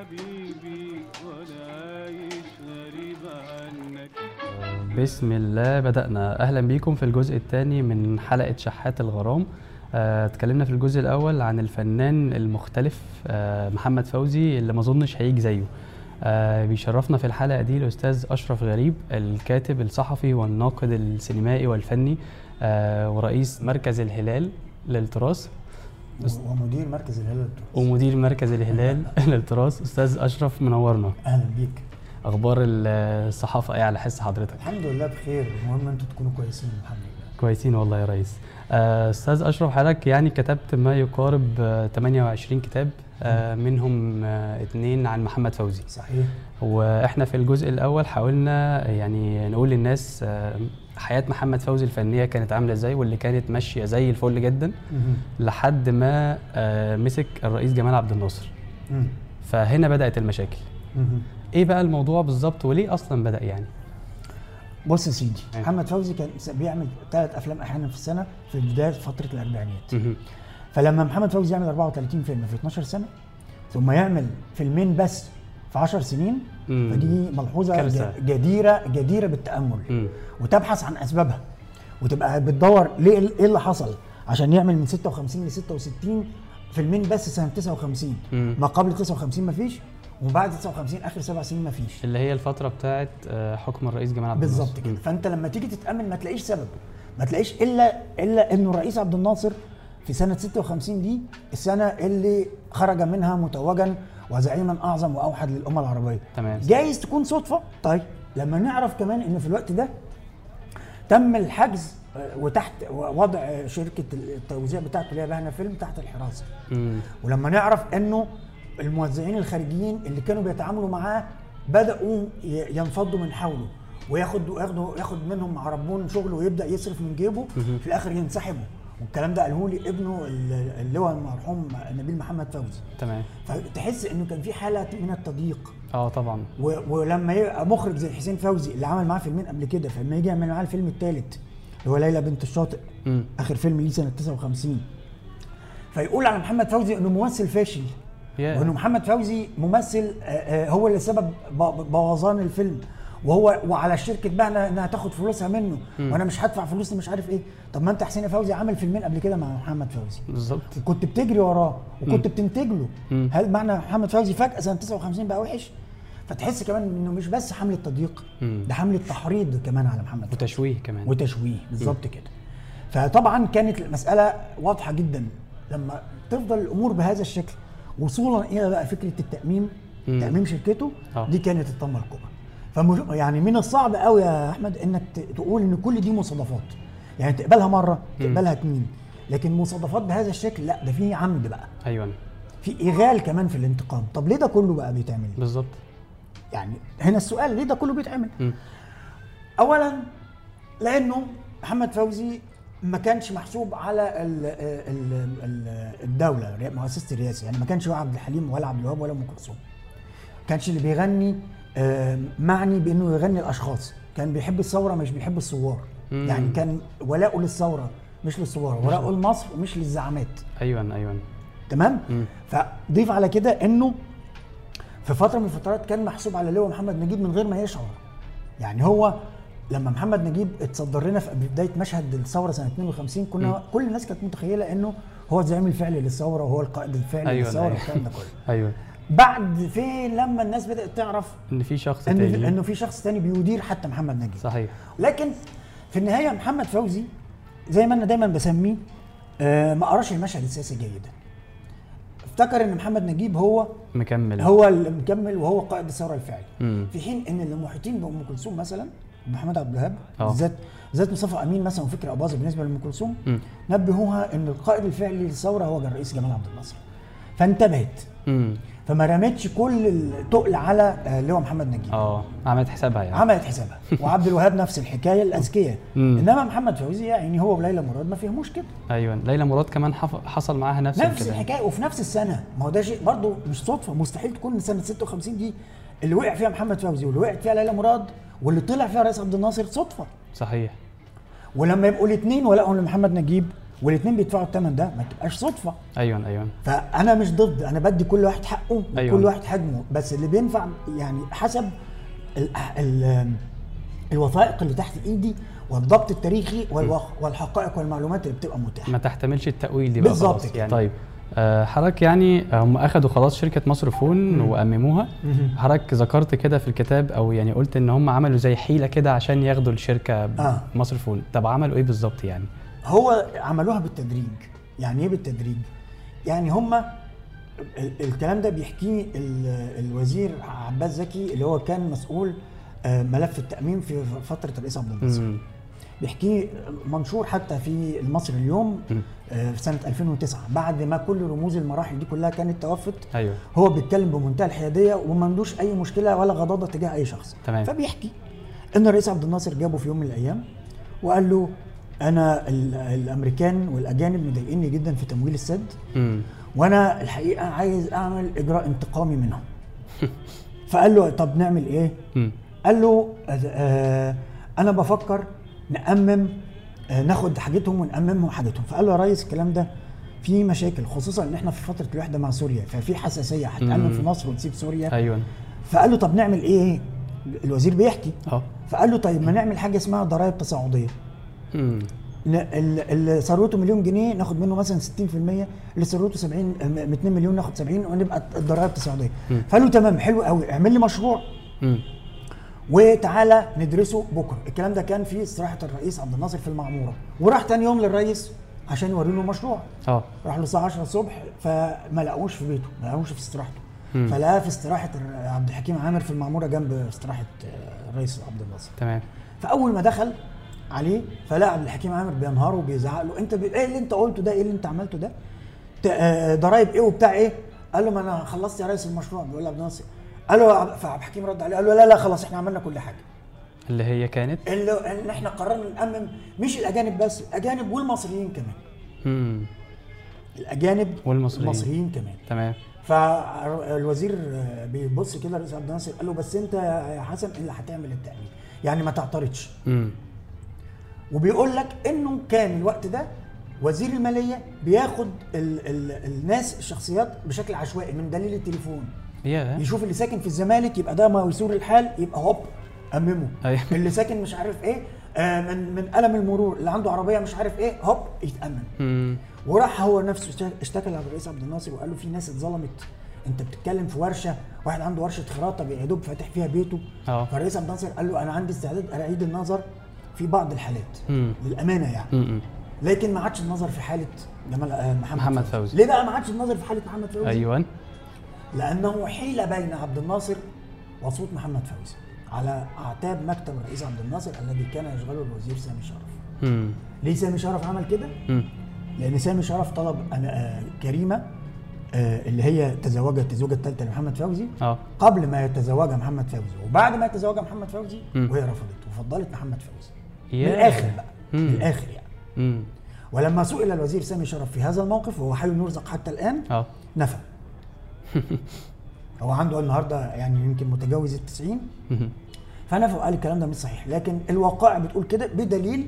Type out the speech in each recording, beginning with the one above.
حبيبي وأنا عايش غريب عنك. بسم الله بدأنا. أهلا بيكم في الجزء الثاني من حلقة شحات الغرام. آه، اتكلمنا في الجزء الأول عن الفنان المختلف آه، محمد فوزي اللي ما أظنش هيجي زيه. آه، بيشرفنا في الحلقة دي الأستاذ أشرف غريب الكاتب الصحفي والناقد السينمائي والفني ورئيس مركز الهلال للتراث. ومدير مركز الهلال للتراث ومدير مركز الهلال للتراث أستاذ أشرف منورنا. أهلا بيك. أخبار الصحافة إيه على حس حضرتك؟ الحمد لله بخير. المهم أنتوا تكونوا كويسين الحمد لله. كويسين والله يا ريس. آه، أستاذ أشرف حضرتك يعني كتبت ما يقارب آه، 28 كتاب آه، منهم آه، اتنين عن محمد فوزي. صحيح. وإحنا في الجزء الأول حاولنا يعني نقول للناس آه، حياة محمد فوزي الفنية كانت عاملة إزاي واللي كانت ماشية زي الفل جدا. لحد ما آه، مسك الرئيس جمال عبد الناصر. فهنا بدأت المشاكل. إيه بقى الموضوع بالظبط وليه أصلا بدأ يعني بص يا سيدي أيوة. محمد فوزي كان بيعمل ثلاث أفلام أحيانا في السنة في بداية فترة الأربعينات. فلما محمد فوزي يعمل 34 فيلم في 12 سنة ثم يعمل فيلمين بس في 10 سنين مم. فدي ملحوظة كارثة. جديرة جديرة بالتأمل مم. وتبحث عن أسبابها وتبقى بتدور ليه إيه اللي حصل عشان يعمل من 56 ل 66 فيلمين بس سنة 59 مم. ما قبل 59 ما فيش وبعد 59 آخر سبع سنين ما فيش اللي هي الفترة بتاعت آه، حكم الرئيس جمال عبد الناصر بالظبط كده فأنت لما تيجي تتأمل ما تلاقيش سبب ما تلاقيش إلا إلا إنه الرئيس عبد الناصر في سنة 56 دي السنة اللي خرج منها متوجا وزعيما أعظم وأوحد للأمة العربية. تمام. جايز تكون صدفة؟ طيب لما نعرف كمان إن في الوقت ده تم الحجز آه، وتحت وضع شركة التوزيع بتاعته اللي هي بهنا فيلم تحت الحراسة. مم. ولما نعرف إنه الموزعين الخارجيين اللي كانوا بيتعاملوا معاه بدأوا ينفضوا من حوله وياخد ياخدوا ياخد منهم عربون شغله ويبدأ يصرف من جيبه في الآخر ينسحبوا. والكلام ده قاله لي ابنه ال- اللواء المرحوم نبيل محمد فوزي. تمام. فتحس إنه كان في حالة من التضييق. آه طبعا. ولما يبقى مخرج زي حسين فوزي اللي عمل معاه فيلمين قبل كده فلما يجي يعمل معاه الفيلم الثالث اللي هو ليلى بنت الشاطئ مم. آخر فيلم ليه سنة 59 فيقول على محمد فوزي إنه ممثل فاشل. ياه. وإنه محمد فوزي ممثل آه، آه، هو اللي سبب بوظان الفيلم. وهو وعلى شركة بهنا انها تاخد فلوسها منه. وأنا مش هدفع فلوسي مش عارف إيه. طب ما أنت حسين فوزي عمل فيلمين قبل كده مع محمد فوزي. بالظبط. وكنت بتجري وراه وكنت بتنتج له مم. هل معنى محمد فوزي فجأة سنة 59 بقى وحش؟ فتحس كمان إنه مش بس حملة تضييق مم. ده حملة تحريض كمان على محمد فوزي. وتشويه كمان. وتشويه بالظبط كده. فطبعا كانت المسألة واضحة جدا. لما تفضل الأمور بهذا الشكل وصولا إلى بقى فكرة التأميم مم. تأميم شركته آه. دي كانت الطامه الكبرى. فمش يعني من الصعب قوي يا أحمد إنك تقول إن كل دي مصادفات. يعني تقبلها مرة تقبلها اتنين. لكن مصادفات بهذا الشكل لا ده في عمد بقى. أيوه. في إغال كمان في الانتقام. طب ليه ده كله بقى بيتعمل؟ بالظبط. يعني هنا السؤال ليه ده كله بيتعمل؟ مم. اولا لأنه محمد فوزي ما كانش محسوب على ال ال ال الدولة مؤسسة الرئاسة. يعني ما كانش هو عبد الحليم ولا عبد الوهاب ولا أم كلثوم. كانش اللي بيغني معني بأنه يغني الأشخاص. كان بيحب الثورة مش بيحب الثوار. يعني كان ولاؤه للثورة مش للثوار ولاؤه لمصر مش للزعامات. أيوه أيوه. تمام؟ مم. فضيف على كده إنه في فترة من الفترات كان محسوب على لواء محمد نجيب من غير ما يشعر. يعني هو لما محمد نجيب اتصدر لنا في بداية مشهد الثورة سنة 52 كنا مم. كل الناس كانت متخيلة إنه هو الزعيم الفعلي للثورة وهو القائد الفعلي أيوة، للثورة أيوة. والكلام ده كله. أيوه. بعد فين لما الناس بدأت تعرف إن في شخص إن تاني. إنه في شخص تاني بيدير حتى محمد نجيب. صحيح. لكن في النهاية محمد فوزي زي ما أنا دايما بسميه آه، ما قراش المشهد السياسي جيدا. افتكر إن محمد نجيب هو مكمل. هو اللي مكمل وهو قائد الثورة الفعلي مم. في حين إن اللي محيطين بأم كلثوم مثلا محمد عبد الوهاب آه. بالذات بالذات مصطفى أمين مثلا وفكري أباظة بالنسبة لأم كلثوم مم. نبهوها إن القائد الفعلي للثورة هو الرئيس جمال عبد الناصر. فانتبهت. امم فما رمتش كل التقل على آه، لواء محمد نجيب. آه عملت حسابها يعني. عملت حسابها. وعبد الوهاب نفس الحكاية الأذكياء. إنما محمد فوزي يعني هو وليلى مراد ما فيهموش كده. أيوه ليلى مراد كمان. حصل معاها نفس نفس. الحكاية وفي نفس السنة. ما هو ده شيء برضه مش صدفة مستحيل تكون سنة 56 دي اللي وقع فيها محمد فوزي واللي وقعت فيها ليلى مراد واللي طلع فيها رئيس عبد الناصر صدفة. صحيح. ولما يبقوا الاثنين ولقوا لمحمد نجيب والاثنين بيدفعوا الثمن ده ما تبقاش صدفة. أيوه أيوه. فأنا مش ضد أنا بدي كل واحد حقه وكل أيوة. واحد حجمه بس اللي بينفع يعني حسب ال ال الوثائق اللي تحت إيدي والضبط التاريخي والحقائق والمعلومات اللي بتبقى متاحة. ما تحتملش التأويل دي بقى بالظبط. يعني. طيب آه، حضرتك يعني آه، هم أخدوا خلاص شركة مصر فون وأمموها. حضرتك ذكرت كده في الكتاب أو يعني قلت إن هم عملوا زي حيلة كده عشان ياخدوا الشركة آه. مصر فون. طب عملوا إيه بالظبط يعني؟ هو عملوها بالتدريج يعني إيه بالتدريج يعني هم الكلام ده بيحكيه ال- الوزير عباس زكي اللي هو كان مسؤول آه، ملف التأمين في فترة الرئيس عبد الناصر. بيحكيه منشور حتى في المصري اليوم. آه، في سنة 2009 بعد ما كل رموز المراحل دي كلها كانت توفت أيوه هو بيتكلم بمنتهى الحيادية وما عندوش أي مشكلة ولا غضاضة تجاه أي شخص تمام. فبيحكي إن الرئيس عبد الناصر جابه في يوم من الأيام وقال له أنا ال- الأمريكان والأجانب مضايقني جدا في تمويل السد. مم. وأنا الحقيقة عايز أعمل إجراء انتقامي منهم. فقال له طب نعمل إيه؟ مم. قال له آه، أنا بفكر نأمم آه، ناخد حاجتهم ونأممهم حاجتهم. فقال له يا ريس الكلام ده في مشاكل خصوصا إن إحنا في فترة الوحدة مع سوريا ففي حساسية هتأمم مم. في مصر وتسيب سوريا. أيوه. فقال له طب نعمل إيه؟ الوزير بيحكي. آه فقال له طيب ما نعمل حاجة اسمها ضرائب تصاعدية. اللي ثروته مليون جنيه ناخد منه مثلا 60% اللي ثروته 70 م- 2 مليون ناخد 70 ونبقى الضرائب تصاعديه مم. فقال له تمام حلو قوي اعمل لي مشروع. وتعالى ندرسه بكرة. الكلام ده كان في استراحة الرئيس عبد الناصر في المعمورة. وراح تاني يوم للرئيس عشان يوري له المشروع آه. راح له الساعة 10 الصبح فما لقوش في بيته ما لقوش في استراحته. فلقاه في استراحة عبد الحكيم عامر في المعمورة جنب استراحة آه، الرئيس عبد الناصر. تمام. فأول ما دخل عليه فلقى عبد الحكيم عامر بينهار وبيزعق له. انت ب... إيه اللي انت قلته ده؟ إيه اللي انت عملته ده؟ آه، ضرايب إيه وبتاع إيه؟ قال له ما أنا خلصت يا ريس المشروع. بيقول عبد الناصر. قال له عب- فعبد الحكيم رد عليه قال له لا لا خلاص إحنا عملنا كل حاجة. اللي هي كانت؟ اللي إن إحنا قررنا نامم مش الأجانب بس الأجانب والمصريين كمان. مم. الأجانب والمصريين. المصريين كمان. تمام. فالوزير آه، بيبص كده الرئيس عبد الناصر قال له بس أنت يا حسن اللي هتعمل التأمين؟ يعني ما تعترضش. مم. وبيقول لك إنه كان الوقت ده وزير المالية بياخد ال ال الناس الشخصيات بشكل عشوائي من دليل التليفون يا يشوف اللي ساكن في الزمالك يبقى ده ميسور الحال يبقى هوب أممه أيوة. اللي ساكن مش عارف إيه آه من من قلم المرور اللي عنده عربية مش عارف إيه هوب يتأمن. وراح هو نفسه اشت- اشتكى لعبد الرئيس عبد الناصر وقال له في ناس اتظلمت أنت بتتكلم في ورشة واحد عنده ورشة خراطة يا دوب فاتح فيها بيته آه. فالرئيس عبد الناصر قال له أنا عندي استعداد أعيد النظر في بعض الحالات مم. للأمانة يعني مم. لكن ما عادش النظر في حالة جمال آه، محمد, محمد فوزي. ليه بقى ما عادش النظر في حالة محمد فوزي أيوه لأنه حيل بين عبد الناصر وصوت محمد فوزي على أعتاب مكتب الرئيس عبد الناصر الذي كان يشغله الوزير سامي شرف مم. ليه سامي شرف عمل كده. لأن سامي شرف طلب أنا آه، كريمة آه، اللي هي تزوجت الزوجة الثالثه لمحمد فوزي آه قبل ما يتزوجها محمد فوزي وبعد ما يتزوجها محمد فوزي مم. وهي رفضت وفضلت محمد فوزي من. الآخر بقى. من الآخر يعني مم. ولما سئل الوزير سامي شرف في هذا الموقف وهو حي يرزق حتى الآن آه نفى هو عنده النهارده يعني يمكن متجاوز ال 90 مم. فنفى وقال الكلام ده مش صحيح لكن الواقع بتقول كده بدليل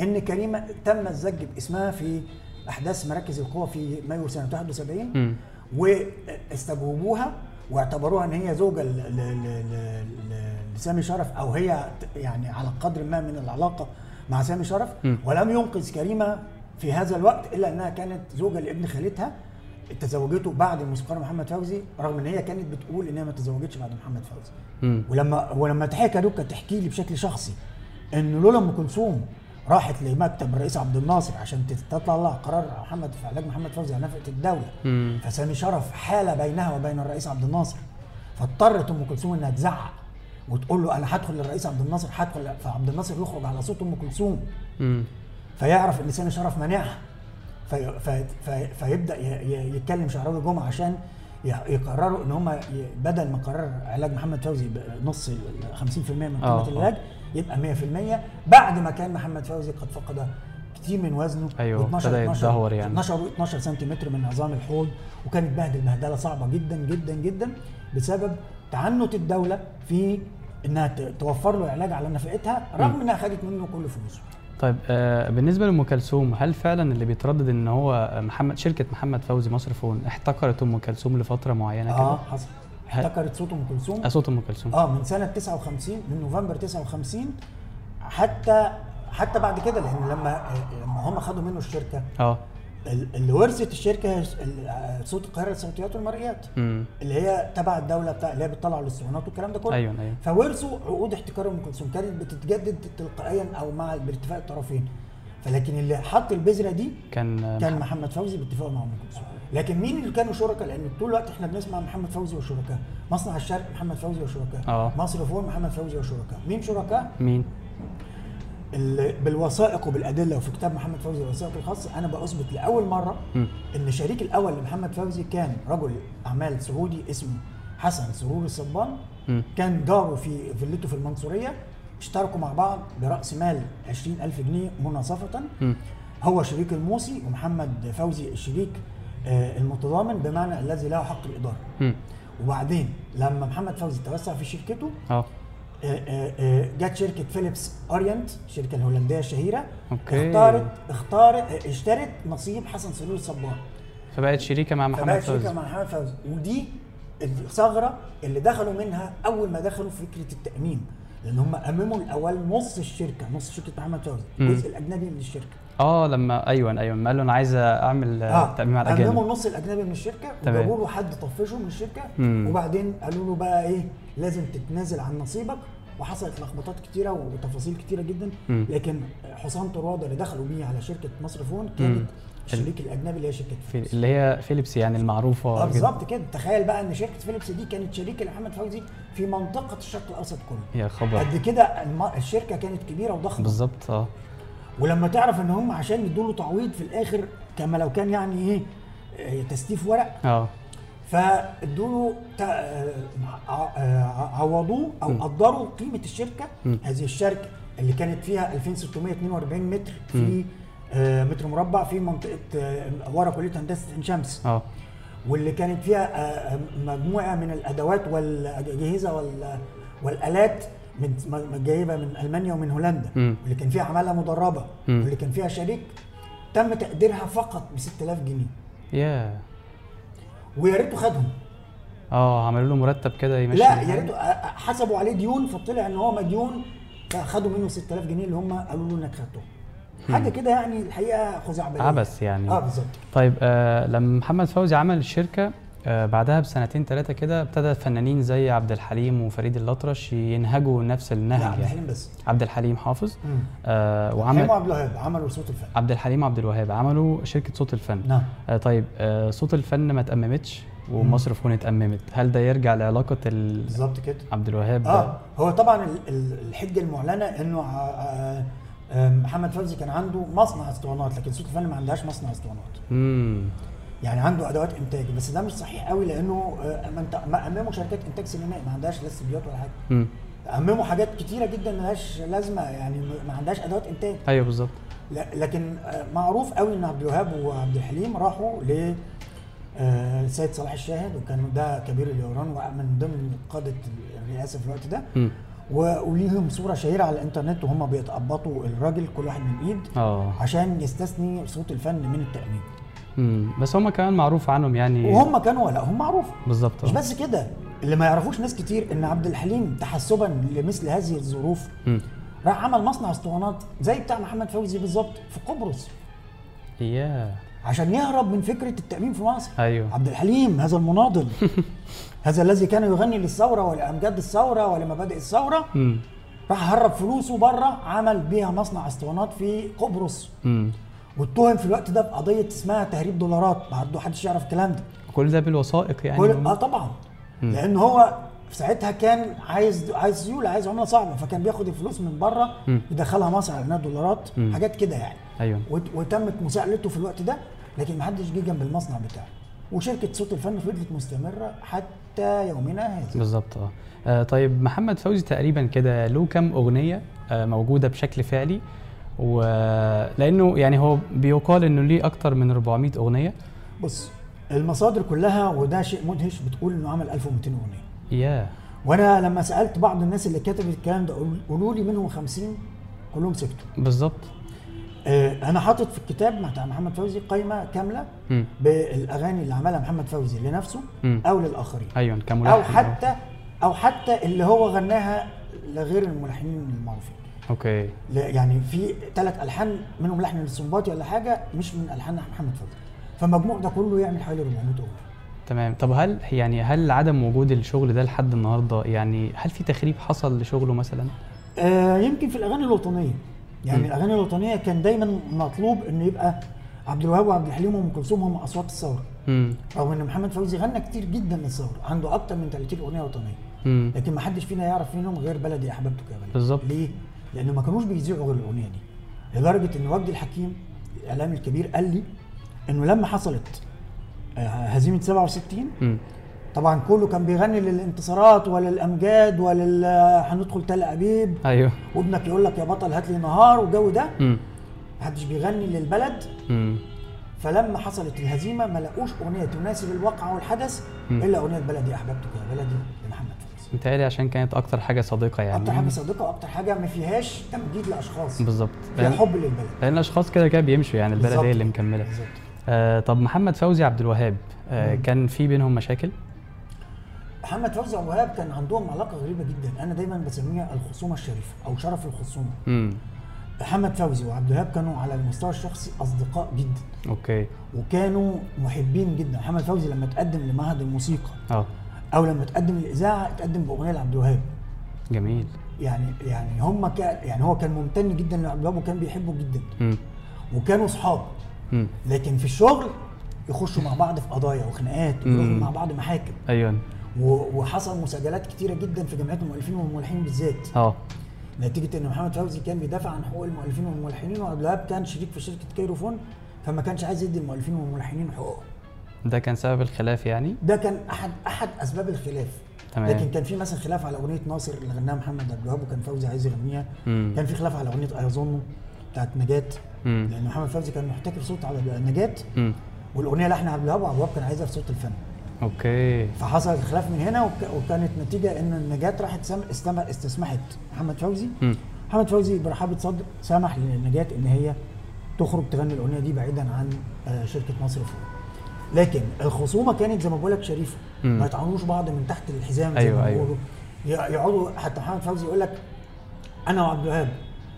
إن كريمة تم الزج باسمها في أحداث مراكز القوى في مايو سنة 71 مم. واستجوبوها واعتبروها إن هي زوجة ل- ل- ل- ل- لسامي شرف أو هي يعني على قدر ما من العلاقة مع سامي شرف مم. ولم ينقذ كريمة في هذا الوقت إلا أنها كانت زوجة لابن خالتها تزوجته بعد الموسيقار محمد فوزي رغم إن هي كانت بتقول إنها ما تزوجتش بعد محمد فوزي. ولما ولما تحكي دوكا تحكي لي بشكل شخصي إن لولا أم كلثوم راحت لمكتب الرئيس عبد الناصر عشان تطلع قرار محمد في علاج محمد فوزي على نفقة الدولة. فسامي شرف حال بينها وبين الرئيس عبد الناصر فاضطرت أم كلثوم إنها تزعق وتقول له أنا هدخل للرئيس عبد الناصر هدخل فعبد الناصر يخرج على صوت أم كلثوم. فيعرف إن سامي شرف مانعها في في في فيبدأ يتكلم شعراوي جمعه عشان يقرروا إن هم بدل ما قرر علاج محمد فوزي بنص ال 50% من آه، قيمة آه. العلاج يبقى 100% بعد ما كان محمد فوزي قد فقد كتير من وزنه و12 ابتدى يتدهور يعني. 12 12 سنتيمتر من عظام الحوض وكان اتبهدل بهدلة صعبة جدا جدا جدا بسبب تعنت الدولة في إنها توفر له علاج على نفقتها رغم إنها خدت منه كل فلوسه طيب آه بالنسبة لأم كلثوم هل فعلا اللي بيتردد إن هو محمد شركة محمد فوزي مصر فون احتكرت أم كلثوم لفترة معينة آه كده حصل احتكرت صوت أم كلثوم. آه، صوت أم كلثوم. آه من سنة 59 من نوفمبر 59 حتى حتى بعد كده لأن لما لما هم خدوا منه الشركة آه. اللي ورثت الشركة ال- صوت القاهرة للصوتيات والمرئيات اللي هي تبع الدولة بتاع اللي هي بتطلع الاسطوانات والكلام ده كله. أيوه أيوه. فورثوا عقود احتكار ام كلثوم كانت بتتجدد تلقائيا أو مع باتفاق الطرفين. فلكن اللي حط البذرة دي كان كان محمد. فوزي باتفاق مع ام كلثوم لكن مين اللي كانوا شركاء؟ لأن طول الوقت إحنا بنسمع محمد فوزي وشركاء. مصنع الشرق محمد فوزي وشركاء. آه. مصر فون محمد فوزي وشركاء. مين شركاء؟ مين؟ بالوثائق وبالأدلة وفي كتاب محمد فوزي الوثائق الخاصه أنا بأثبت لأول مرة مم. إن الشريك الأول لمحمد فوزي كان رجل أعمال سعودي اسمه حسن سرور الصبان. كان جاره في فيلته في المنصورية اشتركوا مع بعض برأس مال 20000 جنيه مناصفة مم. هو شريك الموصي ومحمد فوزي الشريك آه، المتضامن بمعنى الذي له حق الاداره مم. وبعدين لما محمد فوزي توسع في شركته آه، جت شركة فيليبس أورينت الشركة الهولندية الشهيرة okay. اختارت اختارت آه، اشترت نصيب حسن سرور الصبان فبقت شريكة مع محمد فبقت فوزي. مع محمد فوزي. ودي الثغرة اللي دخلوا منها أول ما دخلوا في فكرة التاميم لأن هم امموا الأول نص الشركة نص شركه محمد فوزي. الجزء الاجنبي من الشركة آه لما أيوه أيوه لما قال له أنا عايز أعمل آه. تاميم على امموا الاجانب النص الأجنبي من الشركة. وجابوا له حد طفشه من الشركة مم. وبعدين قالوا له بقى إيه لازم تتنازل عن نصيبك وحصلت لخبطات كتيرة وتفاصيل كتيرة جدا مم. لكن حسام طروادة اللي دخلوا بيه على شركة مصر فون مم. الشريك الأجنبي اللي هي شركة في فيليبس. اللي هي فيليبس يعني المعروفة آه جدا. بالظبط كده. تخيل بقى إن شركة فيليبس دي كانت شريكه لمحمد فوزي في منطقة الشرق الأوسط كله. يا خبر. قد كده الشركة كانت كبيرة وضخمة. بالظبط آه. ولما تعرف إن هم عشان يدوا له تعويض في الآخر كما لو كان يعني إيه آه، تستيف ورق آه. فادوا له ع- عوضوه أو. قدروا قيمة الشركة. مم. هذه الشركة اللي كانت فيها 2642 متر في آه، متر مربع في منطقة آه، ورا كلية هندسة عين شمس. آه. واللي كانت فيها آه، آه، مجموعة من الأدوات والاجهزه وال- والآلات من م- جايبة من ألمانيا ومن هولندا. مم. واللي كان فيها عمالة مدربة. مم. واللي كان فيها شريك تم تقديرها فقط ب 6000 جنيه. يا ويا ريته خدهم. آه عملوا له مرتب كده يمشي لا. يا ريته آه، حسبوا عليه ديون فطلع إن هو مديون فخدوا منه 6000 جنيه اللي هم قالوا له إنك خدتهم. حاجة كده يعني الحقيقة خزعبليه عبث يعني. آه بالظبط. طيب آه لما محمد فوزي عمل الشركة آه بعدها بسنتين ثلاثة كده ابتدى فنانين زي عبد الحليم وفريد الأطرش ينهجوا نفس النهج عبد يعني. الحليم بس. عبد الحليم حافظ. مم. آه وعمل وعبد الوهاب عملوا صوت الفن. عبد الحليم وعبد الوهاب عملوا شركة صوت الفن. نعم. آه طيب آه صوت الفن ما تأممتش ومصر فون اتأممت. هل ده يرجع لعلاقة ال- بالظبط كده. عبد الوهاب؟ آه هو طبعا ال- ال- الحجة المعلنة إنه آه، محمد فوزي كان عنده مصنع اسطوانات لكن صوت الفن ما عندهاش مصنع اسطوانات. امم يعني عنده أدوات إنتاج بس ده مش صحيح قوي لأنه آه، ما انت ما امموا شركات إنتاج سينمائي ما عندهاش لا استديوهات ولا حاجة. امم امموا حاجات كتيرة جدا ملهاش لازمة يعني م- ما عندهاش أدوات إنتاج. أيوه بالظبط. لكن آه، معروف قوي إن عبد الوهاب وعبد الحليم راحوا ل آه، السيد صلاح الشاهد وكان ده كبير اليوران ومن ضمن قادة الرئاسة في الوقت ده. و- وليهم صورة شهيرة على الإنترنت وهم بيتقبطوا الراجل كل واحد من إيد آه. عشان يستثني صوت الفن من التأمين. امم بس هم كمان معروف عنهم يعني. وهم كانوا لا هم معروف. بالظبط. مش. بس كده اللي ما يعرفوش ناس كتير إن عبد الحليم تحسبا لمثل هذه الظروف. راح عمل مصنع أسطوانات زي بتاع محمد فوزي بالظبط في قبرص. ياه عشان يهرب من فكرة التأمين في مصر. أيوه. عبد الحليم هذا المناضل. هذا الذي كان يغني للثورة ولأمجاد الثورة ولمبادئ الثورة راح هرب فلوسه بره عمل بيها مصنع أسطوانات في قبرص. واتهم في الوقت ده بقضية اسمها تهريب دولارات. برضه محدش يعرف الكلام ده. كل ده بالوثائق يعني. كل آه طبعا. مم. لأن هو في ساعتها كان عايز عايز سيوله عايز عملة صعبة. فكان بياخد الفلوس من بره. يدخلها مصر على انها دولارات. مم. حاجات كده يعني. أيوه. وت- وتمت مساءلته في الوقت ده لكن ما حدش جه جنب المصنع بتاعه. وشركة صوت الفن فضلت مستمرة حتى يومنا هذا. بالظبط آه. آه، طيب محمد فوزي تقريبا كده له كام أغنية آه، موجودة بشكل فعلي؟ ولأنه يعني هو بيقال إنه ليه أكتر من 400 أغنية. بص المصادر كلها وده شيء مدهش بتقول إنه عمل 1200 أغنية. ياه. وأنا لما سألت بعض الناس اللي كتبت الكلام ده قولوا- لي منهم 50 كلهم سكتوا. بالظبط أنا حاطط في الكتاب بتاع محمد فوزي قائمه كاملة. بالأغاني اللي عملها محمد فوزي لنفسه مم. أو للآخرين. أيوه كملحن أو حتى أو حتى اللي هو غناها لغير الملحنين المعروفين. أوكي. يعني في ثلاث ألحان منهم لحن للسنباطي ولا حاجة مش من ألحان محمد فوزي. فالمجموع ده كله يعمل حوالي 400 أغنية. تمام. طب هل يعني هل عدم وجود الشغل ده لحد النهارده يعني هل في تخريب حصل لشغله مثلا؟ آه يمكن في الأغاني الوطنية. يعني مم. الأغاني الوطنية كان دايما مطلوب إن يبقى عبد الوهاب وعبد الحليم وأم كلثوم هم أصوات الثورة. رغم إن محمد فوزي غنى كتير جدا للثورة عنده أكتر من 30 أغنية وطنية. امم لكن ما حدش فينا يعرف منهم غير بلدي أحببتك يا بلدي بالظبط. ليه؟ لأنه ما كانوش بيذيعوا غير الأغنية دي. لدرجة إن وجدي الحكيم الإعلامي الكبير قال لي إنه لما حصلت آه، هزيمة 67 امم طبعا كله كان بيغني للانتصارات وللأمجاد ولل هندخل تل أبيب. أيوه. وابنك يقول لك يا بطل هات لي نهار والجو ده. محدش بيغني للبلد. امم فلما حصلت الهزيمة ما لقوش أغنية تناسب الواقع والحدث مم. إلا أغنية بلدي أحببتك يا بلدي لمحمد فوزي متهيألي عشان كانت أكتر حاجة صادقه يعني. أكتر حاجة صادقه وأكتر حاجة ما فيهاش تمجيد لأشخاص. بالظبط. فيها لأن حب للبلد. لأن الأشخاص كده كده بيمشوا يعني البلد. هي اللي مكملة. بالظبط. آه طب محمد فوزي عبد الوهاب آه. كان في بينهم مشاكل؟ محمد فوزي وأبو وهاب كان عندهم علاقة غريبة جدا. أنا دايما بسميها الخصومة الشريفة أو شرف الخصومة. امم محمد فوزي وعبد الوهاب كانوا على المستوى الشخصي أصدقاء جدا. أوكي. وكانوا محبين جدا. محمد فوزي لما تقدم لمعهد الموسيقى آه. أو لما تقدم الاذاعه تقدم بأغنية لعبد الوهاب. جميل. يعني يعني هم كان يعني هو كان ممتن جدا لعبد الوهاب وكان بيحبه جدا. امم وكانوا اصحاب لكن في الشغل يخشوا مع بعض في قضايا وخناقات ويروحوا. مع بعض محاكم. أيوه. وحصل مسجلات كتيرة جدا في جمعيات المؤلفين والملحنين بالذات. آه. نتيجة إن محمد فوزي كان بيدافع عن حقوق المؤلفين والملحنين وعبد الوهاب كان شريك في شركة كيروفون فما كانش عايز يدي المؤلفين والملحنين حقوقهم. ده كان سبب الخلاف يعني؟ ده كان أحد أحد أسباب الخلاف. تمام. لكن كان في مثلا خلاف على أغنية ناصر اللي غناها محمد عبد الوهاب وكان فوزي عايز يغنيها. كان في خلاف على أغنية ايظن بتاعت نجاة. مم. لأن محمد فوزي كان محتكر صوت على نجاة. امم والأغنية لحن عبد الوهاب وعبد الوهاب كان عايزها في صوت الفن. أوكي. فحصل الخلاف من هنا وك... وكانت نتيجة إن نجاة راحت سم... استم... استسمحت. محمد فوزي. محمد فوزي برحابة صدر سمح لنجاة إن هي تخرج تغني الأغنية دي بعيدا عن آه، شركة مصر فوق. لكن الخصومة كانت زي ما بقول لك شريفة. مم. ما يطعنوش بعض من تحت الحزام زي أيوة، ما أيوة. بيقولوا. ي- يقعدوا حتى محمد فوزي يقول لك أنا وعبد الوهاب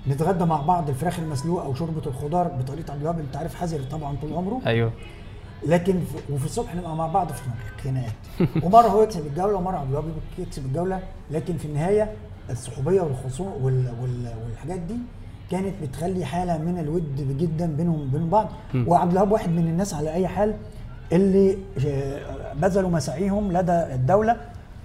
نتغدى مع بعض الفراخ المسلوقة أو شوربه الخضار بطريقة عبد الوهاب. أنت عارف حذر طبعا طول عمره. أيوه. لكن في وفي الصبح نبقى مع بعض في خناقات ومرة هو يكسب الجولة ومرة عبد الوهاب يكسب الجولة. لكن في النهاية الصحوبية والخصوم وال وال والحاجات دي كانت بتخلي حالة من الود جدا بينهم وبين بعض. وعبد الوهاب واحد من الناس على أي حال اللي بذلوا مساعيهم لدى الدولة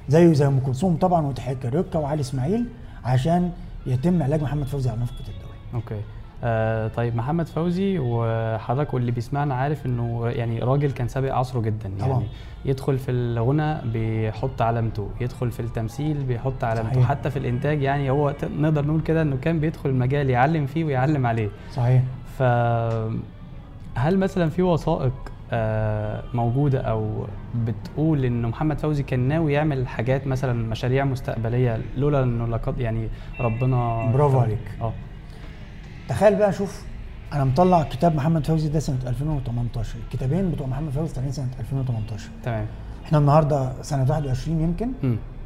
زيه زي أم كلثوم طبعا وتحية كاريوكا وعلي إسماعيل عشان يتم علاج محمد فوزي على نفقة الدولة. okay. آه طيب محمد فوزي وحضرتك واللي بيسمعنا عارف إنه يعني راجل كان سابق عصره جدا طبعاً. يعني يدخل في الغنى بيحط علامته يدخل في التمثيل بيحط علامته صحيح. حتى في الإنتاج يعني هو نقدر نقول كده إنه كان بيدخل المجال يعلم فيه ويعلم عليه صحيح ف هل مثلا في وثائق آه، موجودة أو بتقول إنه محمد فوزي كان ناوي يعمل حاجات مثلا مشاريع مستقبلية لولا إنه لقد يعني ربنا برافو عليك. آه تخيل بقى شوف أنا مطلع كتاب محمد فوزي ده سنة 2018 الكتابين بتوع محمد فوزي طالعين سنة 2018 تمام. إحنا النهارده سنة 21 يمكن.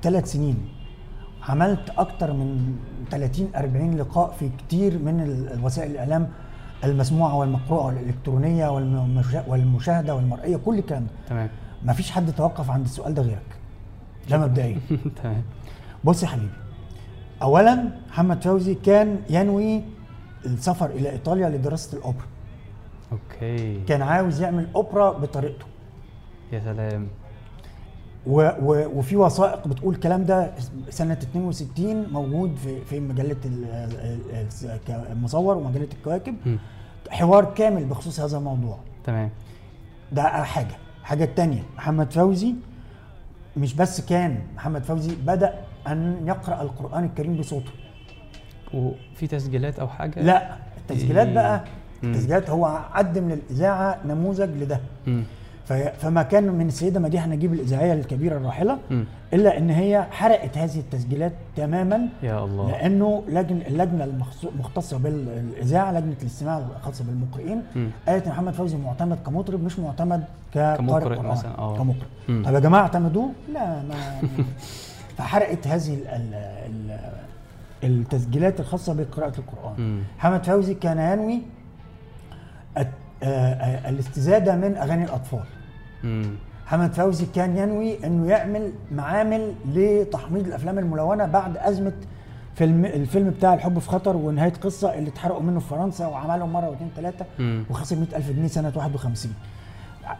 ثلاث سنين. عملت أكتر من 30 40 لقاء في كتير من الوسائل الإعلام المسموعة والمقروءة والإلكترونية والمشا- والمشاهدة والمرئية كل الكلام ده. تمام. ما فيش حد توقف عند السؤال ده غيرك. ده مبدئيا. تمام. بص يا حبيبي اولا محمد فوزي كان ينوي السفر إلى إيطاليا لدراسة الأوبرا. أوكي. كان عاوز يعمل أوبرا بطريقته. يا سلام. و و وفي وثائق بتقول الكلام ده سنة 62 موجود في في مجلة ال- ال- ال- المصور ومجلة الكواكب. حوار كامل بخصوص هذا الموضوع. تمام. ده حاجة. الحاجة الثانية محمد فوزي مش بس كان محمد فوزي بدأ أن يقرأ القرآن الكريم بصوته. وفي تسجيلات أو حاجة لا التسجيلات إيه. بقى. التسجيلات هو قدم للاذاعه نموذج لده فما كان من السيدة مديحه نجيب الإذاعية الكبيرة الراحلة. إلا إن هي حرقت هذه التسجيلات تماما يا الله لأنه لجن اللجنة المختصة بالإذاعة لجنة الاستماع الخاصة بالمقرئين. قالت محمد فوزي معتمد كمطرب مش معتمد كقارئ كمقرئ قرآن مثلاً، آه. كمقرئ. طب يا جماعة اعتمدوه لا ما فحرقت هذه التسجيلات الخاصة بقراءة القرآن. محمد فوزي كان ينوي آه، آه، الاستزادة من أغاني الأطفال. محمد فوزي كان ينوي إنه يعمل معامل لتحميض الأفلام الملونة بعد أزمة فيلم الفيلم بتاع الحب في خطر ونهاية قصة اللي اتحرقوا منه في فرنسا وعملهم مرة واثنين ثلاثة. وخسر 100000 جنيه سنة 51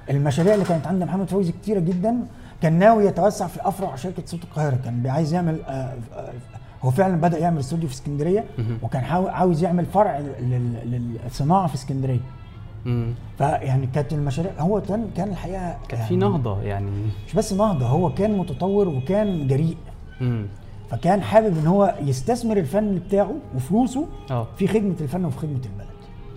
المشاريع اللي كانت عند محمد فوزي كتيرة جدا كان ناوي يتوسع في الأفرع شركة صوت القاهرة كان عايز يعمل آه، هو فعلا بدأ يعمل استوديو في اسكندرية. وكان عاوز يعمل فرع لل- للصناعة في اسكندرية. فيعني كانت المشاريع هو كان كان الحقيقة كان يعني في نهضة يعني مش بس نهضة هو كان متطور وكان جريء مم. فكان حابب إن هو يستثمر الفن بتاعه وفلوسه آه في خدمة الفن وفي خدمة البلد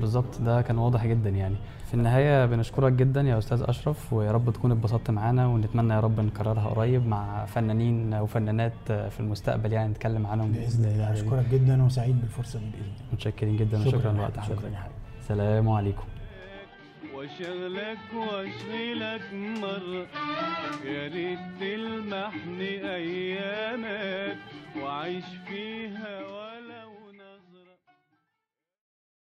بالظبط ده كان واضح جدا يعني في النهاية بنشكرك جدا يا أستاذ أشرف ويا رب تكون اتبسطت معانا ونتمنى يا رب نكررها قريب مع فنانين وفنانات في المستقبل يعني نتكلم عنهم. بإذن الله. أشكرك جدا وسعيد بالفرصة دي بإذن الله. متشكرين جدا وشكرا لوقت شكرا حضرتك. يا حبيبي السلام عليكم. واشغلك وأشغلك مرة يا ريت تلمحني أيامك وعيش فيها